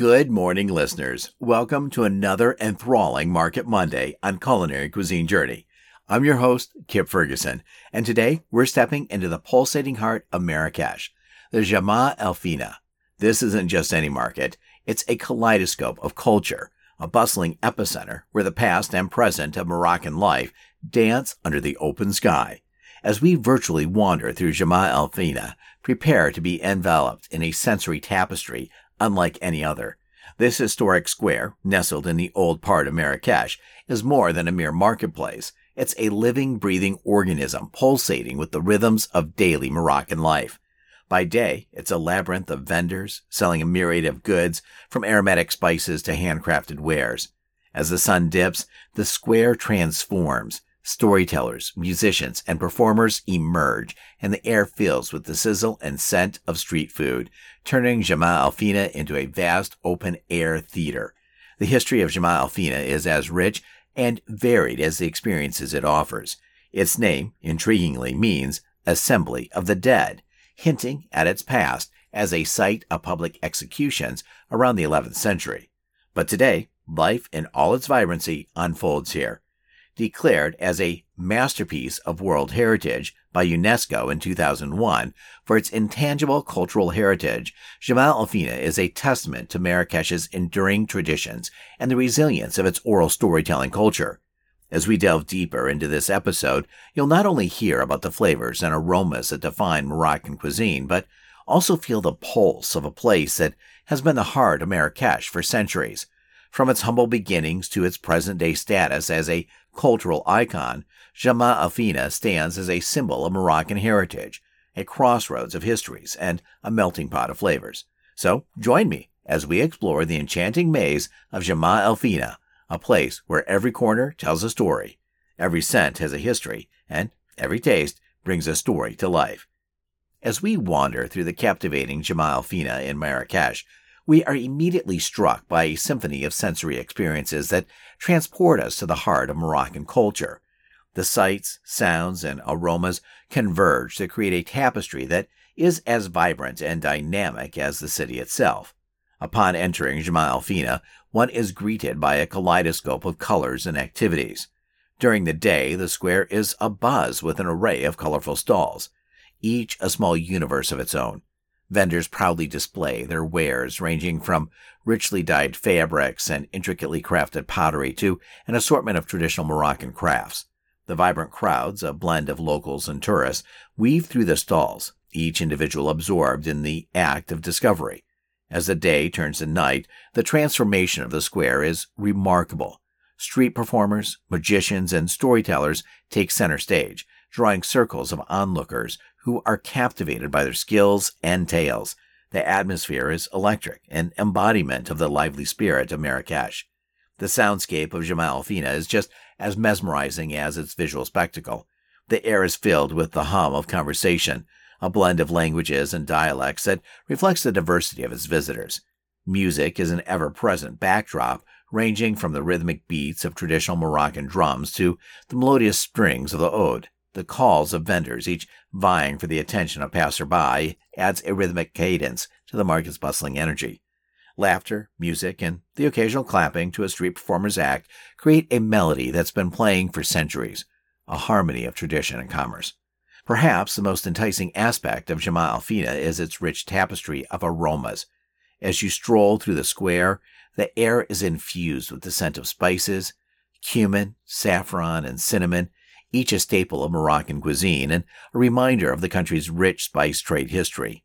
Good morning, listeners. Welcome to another enthralling Market Monday on Culinary Cuisine Journey. I'm your host, Kip Ferguson, and today we're stepping into the pulsating heart of Marrakesh, the Jemaa El Fna. This isn't just any market, it's a kaleidoscope of culture, a bustling epicenter where the past and present of Moroccan life dance under the open sky. As we virtually wander through Jemaa El Fna, prepare to be enveloped in a sensory tapestry unlike any other. This historic square, nestled in the old part of Marrakesh, is more than a mere marketplace. It's a living, breathing organism pulsating with the rhythms of daily Moroccan life. By day, it's a labyrinth of vendors selling a myriad of goods, from aromatic spices to handcrafted wares. As the sun dips, the square transforms, Storytellers, musicians, and performers emerge, and the air fills with the sizzle and scent of street food, turning Jemaa El Fna into a vast open air theater. The history of Jemaa El Fna is as rich and varied as the experiences it offers. Its name, intriguingly, means Assembly of the Dead, hinting at its past as a site of public executions around the 11th century. But today, life in all its vibrancy unfolds here declared as a masterpiece of world heritage by UNESCO in 2001 for its intangible cultural heritage, Jemaa El Fna is a testament to Marrakesh's enduring traditions and the resilience of its oral storytelling culture. As we delve deeper into this episode, you'll not only hear about the flavors and aromas that define Moroccan cuisine, but also feel the pulse of a place that has been the heart of Marrakesh for centuries. From its humble beginnings to its present day status as a cultural icon, Jemaa El Fna stands as a symbol of Moroccan heritage, a crossroads of histories, and a melting pot of flavors. So join me as we explore the enchanting maze of Jemaa El Fna, a place where every corner tells a story, every scent has a history, and every taste brings a story to life. As we wander through the captivating Jemaa El Fna in Marrakesh, we are immediately struck by a symphony of sensory experiences that transport us to the heart of Moroccan culture. The sights, sounds, and aromas converge to create a tapestry that is as vibrant and dynamic as the city itself. Upon entering Jemaa El Fna, one is greeted by a kaleidoscope of colors and activities. During the day, the square is abuzz with an array of colorful stalls, each a small universe of its own. Vendors proudly display their wares ranging from richly dyed fabrics and intricately crafted pottery to an assortment of traditional Moroccan crafts. The vibrant crowds, a blend of locals and tourists, weave through the stalls, each individual absorbed in the act of discovery. As the day turns to night, the transformation of the square is remarkable. Street performers, magicians, and storytellers take center stage, drawing circles of onlookers who are captivated by their skills and tales. The atmosphere is electric, an embodiment of the lively spirit of Marrakesh. The soundscape of Jemaa El Fna is just as mesmerizing as its visual spectacle. The air is filled with the hum of conversation, a blend of languages and dialects that reflects the diversity of its visitors. Music is an ever present backdrop, ranging from the rhythmic beats of traditional Moroccan drums to the melodious strings of the oud. The calls of vendors, each vying for the attention of passerby, adds a rhythmic cadence to the market's bustling energy. Laughter, music, and the occasional clapping to a street performer's act create a melody that's been playing for centuries, a harmony of tradition and commerce. Perhaps the most enticing aspect of Jemaa El Fna is its rich tapestry of aromas. As you stroll through the square, the air is infused with the scent of spices, cumin, saffron, and cinnamon, each a staple of Moroccan cuisine and a reminder of the country's rich spice trade history.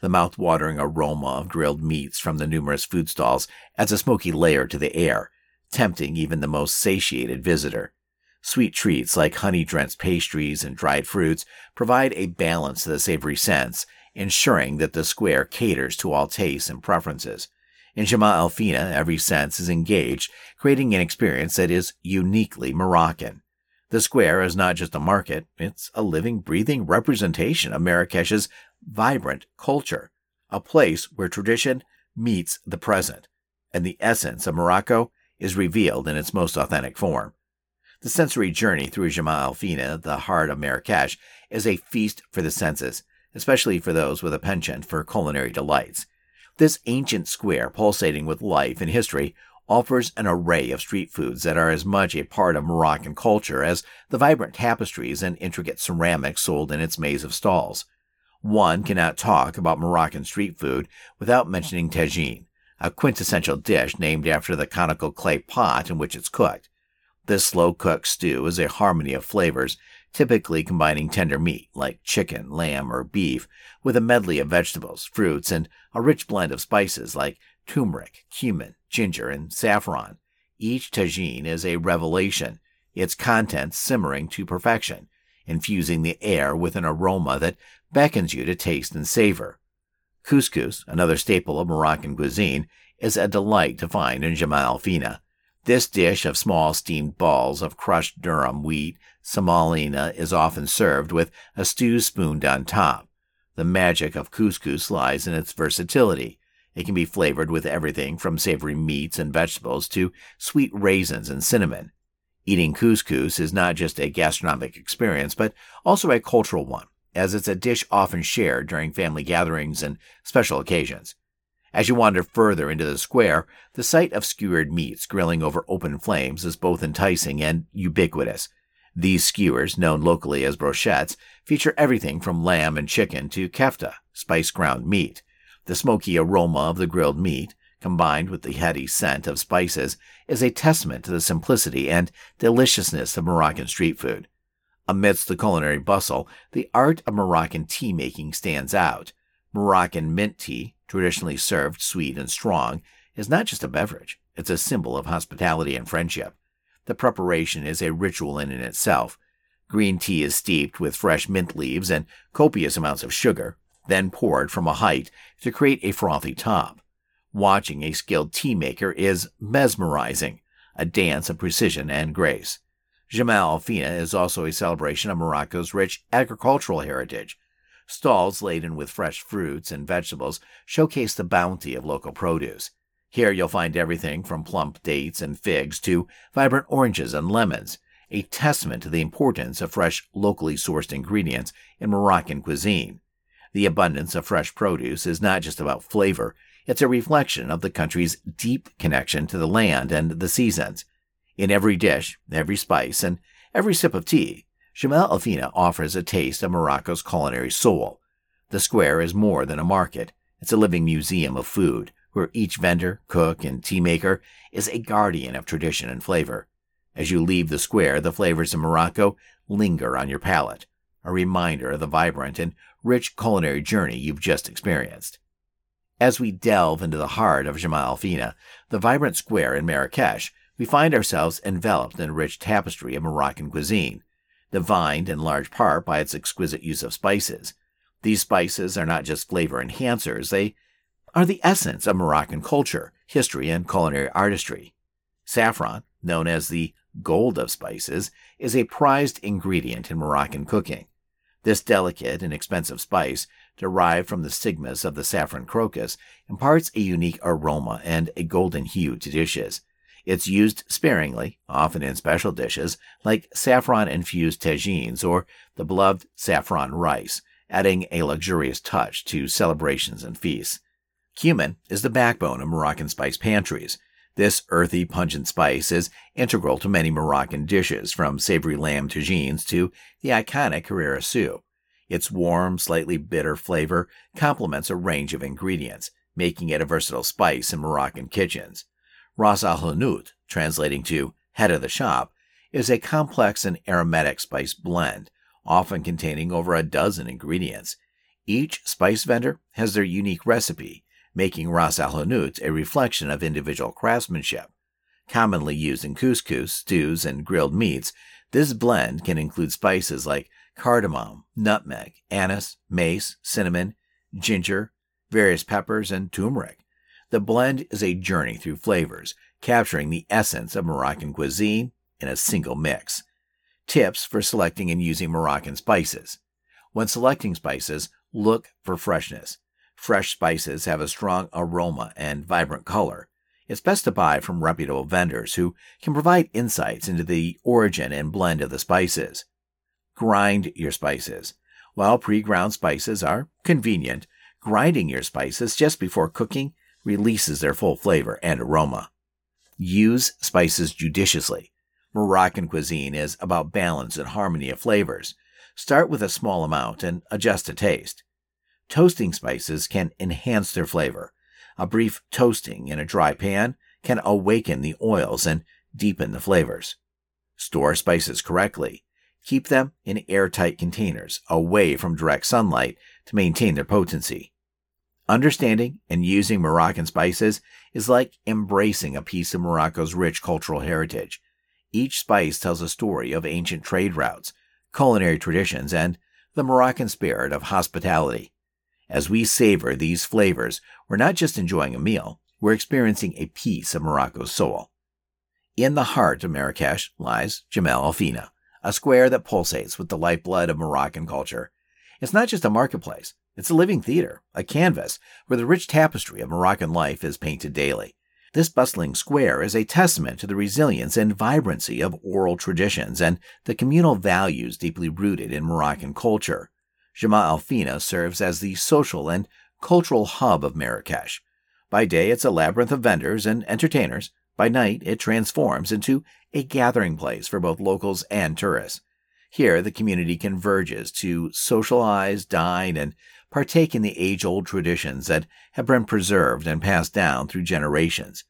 The mouth-watering aroma of grilled meats from the numerous food stalls adds a smoky layer to the air, tempting even the most satiated visitor. Sweet treats like honey-drenched pastries and dried fruits provide a balance to the savory scents, ensuring that the square caters to all tastes and preferences. In Jemaa El Fna, every sense is engaged, creating an experience that is uniquely Moroccan. The square is not just a market, it's a living, breathing representation of Marrakesh's vibrant culture, a place where tradition meets the present, and the essence of Morocco is revealed in its most authentic form. The sensory journey through Jemaa El Fna, the heart of Marrakesh, is a feast for the senses, especially for those with a penchant for culinary delights. This ancient square, pulsating with life and history, offers an array of street foods that are as much a part of Moroccan culture as the vibrant tapestries and intricate ceramics sold in its maze of stalls. One cannot talk about Moroccan street food without mentioning tagine, a quintessential dish named after the conical clay pot in which it's cooked. This slow cooked stew is a harmony of flavors, typically combining tender meat like chicken, lamb, or beef with a medley of vegetables, fruits, and a rich blend of spices like turmeric, cumin, ginger, and saffron. Each tagine is a revelation, its contents simmering to perfection, infusing the air with an aroma that beckons you to taste and savor. Couscous, another staple of Moroccan cuisine, is a delight to find in Jemaa el Fna. This dish of small steamed balls of crushed durum wheat semolina is often served with a stew spooned on top. The magic of couscous lies in its versatility. It can be flavored with everything from savory meats and vegetables to sweet raisins and cinnamon. Eating couscous is not just a gastronomic experience, but also a cultural one, as it's a dish often shared during family gatherings and special occasions. As you wander further into the square, the sight of skewered meats grilling over open flames is both enticing and ubiquitous. These skewers, known locally as brochettes, feature everything from lamb and chicken to kefta, spice ground meat. The smoky aroma of the grilled meat, combined with the heady scent of spices, is a testament to the simplicity and deliciousness of Moroccan street food. Amidst the culinary bustle, the art of Moroccan tea making stands out. Moroccan mint tea, traditionally served sweet and strong, is not just a beverage, it's a symbol of hospitality and friendship. The preparation is a ritual in and itself. Green tea is steeped with fresh mint leaves and copious amounts of sugar, then poured from a height to create a frothy top. Watching a skilled tea maker is mesmerizing, a dance of precision and grace. Jemaa el Fna is also a celebration of Morocco's rich agricultural heritage. Stalls laden with fresh fruits and vegetables showcase the bounty of local produce. Here you'll find everything from plump dates and figs to vibrant oranges and lemons, a testament to the importance of fresh, locally sourced ingredients in Moroccan cuisine. The abundance of fresh produce is not just about flavor, it's a reflection of the country's deep connection to the land and the seasons. In every dish, every spice, and every sip of tea, Jemaa el Fna offers a taste of Morocco's culinary soul. The square is more than a market, it's a living museum of food, where each vendor, cook, and tea maker is a guardian of tradition and flavor. As you leave the square, the flavors of Morocco linger on your palate, a reminder of the vibrant and rich culinary journey you've just experienced. As we delve into the heart of Jemaa el Fna, the vibrant square in Marrakesh, we find ourselves enveloped in a rich tapestry of Moroccan cuisine, divined in large part by its exquisite use of spices. These spices are not just flavor enhancers, they are the essence of Moroccan culture, history, and culinary artistry. Saffron, known as the gold of spices, is a prized ingredient in Moroccan cooking. This delicate and expensive spice, derived from the stigmas of the saffron crocus, imparts a unique aroma and a golden hue to dishes. It's used sparingly, often in special dishes like saffron infused tagines or the beloved saffron rice, adding a luxurious touch to celebrations and feasts. Cumin is the backbone of Moroccan spice pantries. This earthy, pungent spice is integral to many Moroccan dishes, from savory lamb tagines to the iconic harira soup. Its warm, slightly bitter flavor complements a range of ingredients, making it a versatile spice in Moroccan kitchens. Ras al Hanout, translating to head of the shop, is a complex and aromatic spice blend, often containing over a dozen ingredients. Each spice vendor has their unique recipe, making ras al hanout a reflection of individual craftsmanship. Commonly used in couscous, stews, and grilled meats, this blend can include spices like cardamom, nutmeg, anise, mace, cinnamon, ginger, various peppers, and turmeric. The blend is a journey through flavors, capturing the essence of Moroccan cuisine in a single mix. Tips for selecting and using Moroccan spices. When selecting spices, look for freshness. Fresh spices have a strong aroma and vibrant color. It's best to buy from reputable vendors who can provide insights into the origin and blend of the spices. Grind your spices. While pre ground spices are convenient, Grinding your spices just before cooking releases their full flavor and aroma. Use spices judiciously. Moroccan cuisine is about balance and harmony of flavors. Start with a small amount and adjust to taste. Toasting spices can enhance their flavor. A brief toasting in a dry pan can awaken the oils and deepen the flavors. Store spices correctly. Keep them in airtight containers away from direct sunlight to maintain their potency. Understanding and using Moroccan spices is like embracing a piece of Morocco's rich cultural heritage. Each spice tells a story of ancient trade routes, culinary traditions, and the Moroccan spirit of hospitality. As we savor these flavors, we're not just enjoying a meal, we're experiencing a piece of Morocco's soul. In the heart of Marrakesh lies Jemaa el-Fna, a square that pulsates with the lifeblood of Moroccan culture. It's not just a marketplace, it's a living theater, a canvas where the rich tapestry of Moroccan life is painted daily. This bustling square is a testament to the resilience and vibrancy of oral traditions and the communal values deeply rooted in Moroccan culture. Jemaa el-Fna serves as the social and cultural hub of Marrakesh. By day, it's a labyrinth of vendors and entertainers, by night, it transforms into a gathering place for both locals and tourists. Here, the community converges to socialize, dine, and partake in the age old traditions that have been preserved and passed down through generations.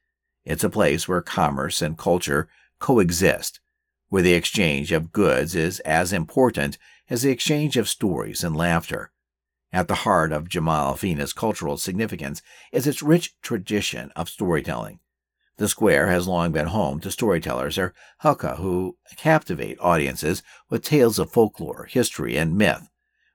It's a place where commerce and culture coexist, where the exchange of goods is as important as the exchange of stories and laughter. At the heart of Jemaa el-Fna's cultural significance is its rich tradition of storytelling. The square has long been home to storytellers or halqa who captivate audiences with tales of folklore, history, and myth.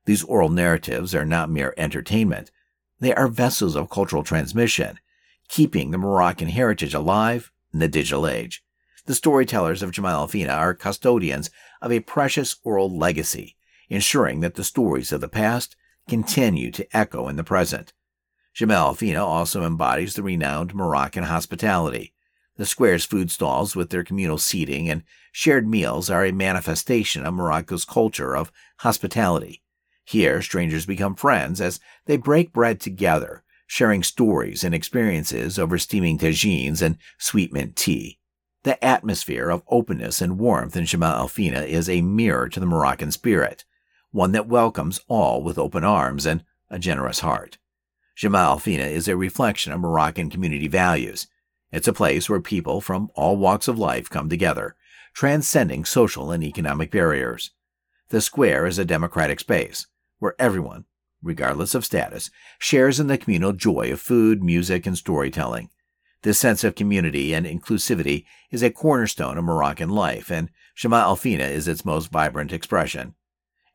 These oral narratives are not mere entertainment. They are vessels of cultural transmission, keeping the Moroccan heritage alive in the digital age. The storytellers of Jemaa el-Fna are custodians of a precious oral legacy, ensuring that the stories of the past continue to echo in the present. Jemaa el-Fna also embodies the renowned Moroccan hospitality. The square's food stalls, with their communal seating and shared meals, are a manifestation of Morocco's culture of hospitality. Here, strangers become friends as they break bread together, sharing stories and experiences over steaming tagines and sweet mint tea. The atmosphere of openness and warmth in Jemaa el-Fna is a mirror to the Moroccan spirit, one that welcomes all with open arms and a generous heart. Jemaa el-Fna is a reflection of Moroccan community values. It's a place where people from all walks of life come together, transcending social and economic barriers. The square is a democratic space where everyone, regardless of status, shares in the communal joy of food, music, and storytelling. This sense of community and inclusivity is a cornerstone of Moroccan life, and Jemaa el-Fna is its most vibrant expression.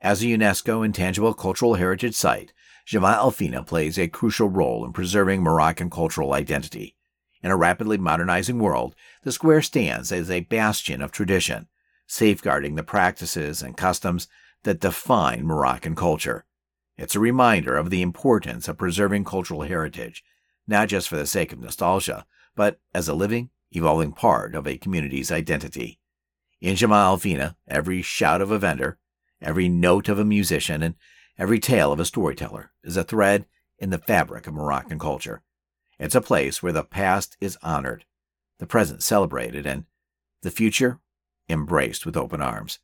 As a UNESCO Intangible Cultural Heritage Site, Jemaa el-Fna plays a crucial role in preserving Moroccan cultural identity. In a rapidly modernizing world, the square stands as a bastion of tradition, safeguarding the practices and customs that define Moroccan culture. It's a reminder of the importance of preserving cultural heritage, not just for the sake of nostalgia, but as a living, evolving part of a community's identity. In Jemaa el-Fna, every shout of a vendor, every note of a musician, and Every tale of a storyteller is a thread in the fabric of Moroccan culture. It's a place where the past is honored, the present celebrated, and the future embraced with open arms.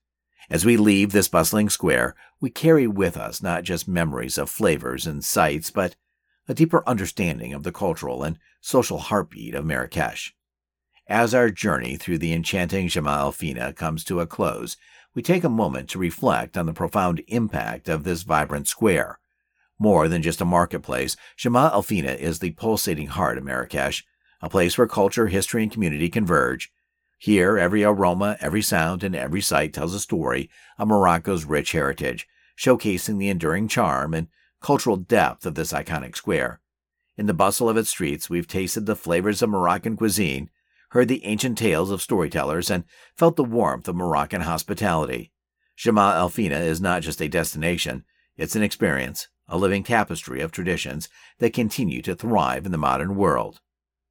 As we leave this bustling square, we carry with us not just memories of flavors and sights, but a deeper understanding of the cultural and social heartbeat of Marrakesh. As our journey through the enchanting Jemaa el-Fna comes to a close, we take a moment to reflect on the profound impact of this vibrant square. More than just a marketplace, Jemaa el-Fna is the pulsating heart of Marrakesh, a place where culture, history, and community converge. Here, every aroma, every sound, and every sight tells a story of Morocco's rich heritage, showcasing the enduring charm and cultural depth of this iconic square. In the bustle of its streets, we've tasted the flavors of Moroccan cuisine, heard the ancient tales of storytellers, and felt the warmth of Moroccan hospitality. Jemaa el-Fna is not just a destination, it's an experience, a living tapestry of traditions that continue to thrive in the modern world.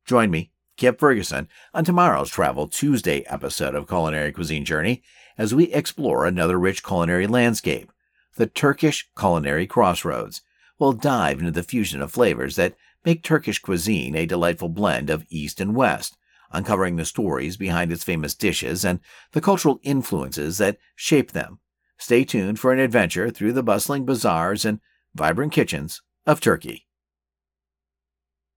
Join me, Kip Ferguson, on tomorrow's Travel Tuesday episode of Culinary Cuisine Journey as we explore another rich culinary landscape, the Turkish Culinary Crossroads. we'll dive into the fusion of flavors that make Turkish cuisine a delightful blend of East and West, uncovering the stories behind its famous dishes and the cultural influences that shape them. Stay tuned for an adventure through the bustling bazaars and vibrant kitchens of Turkey.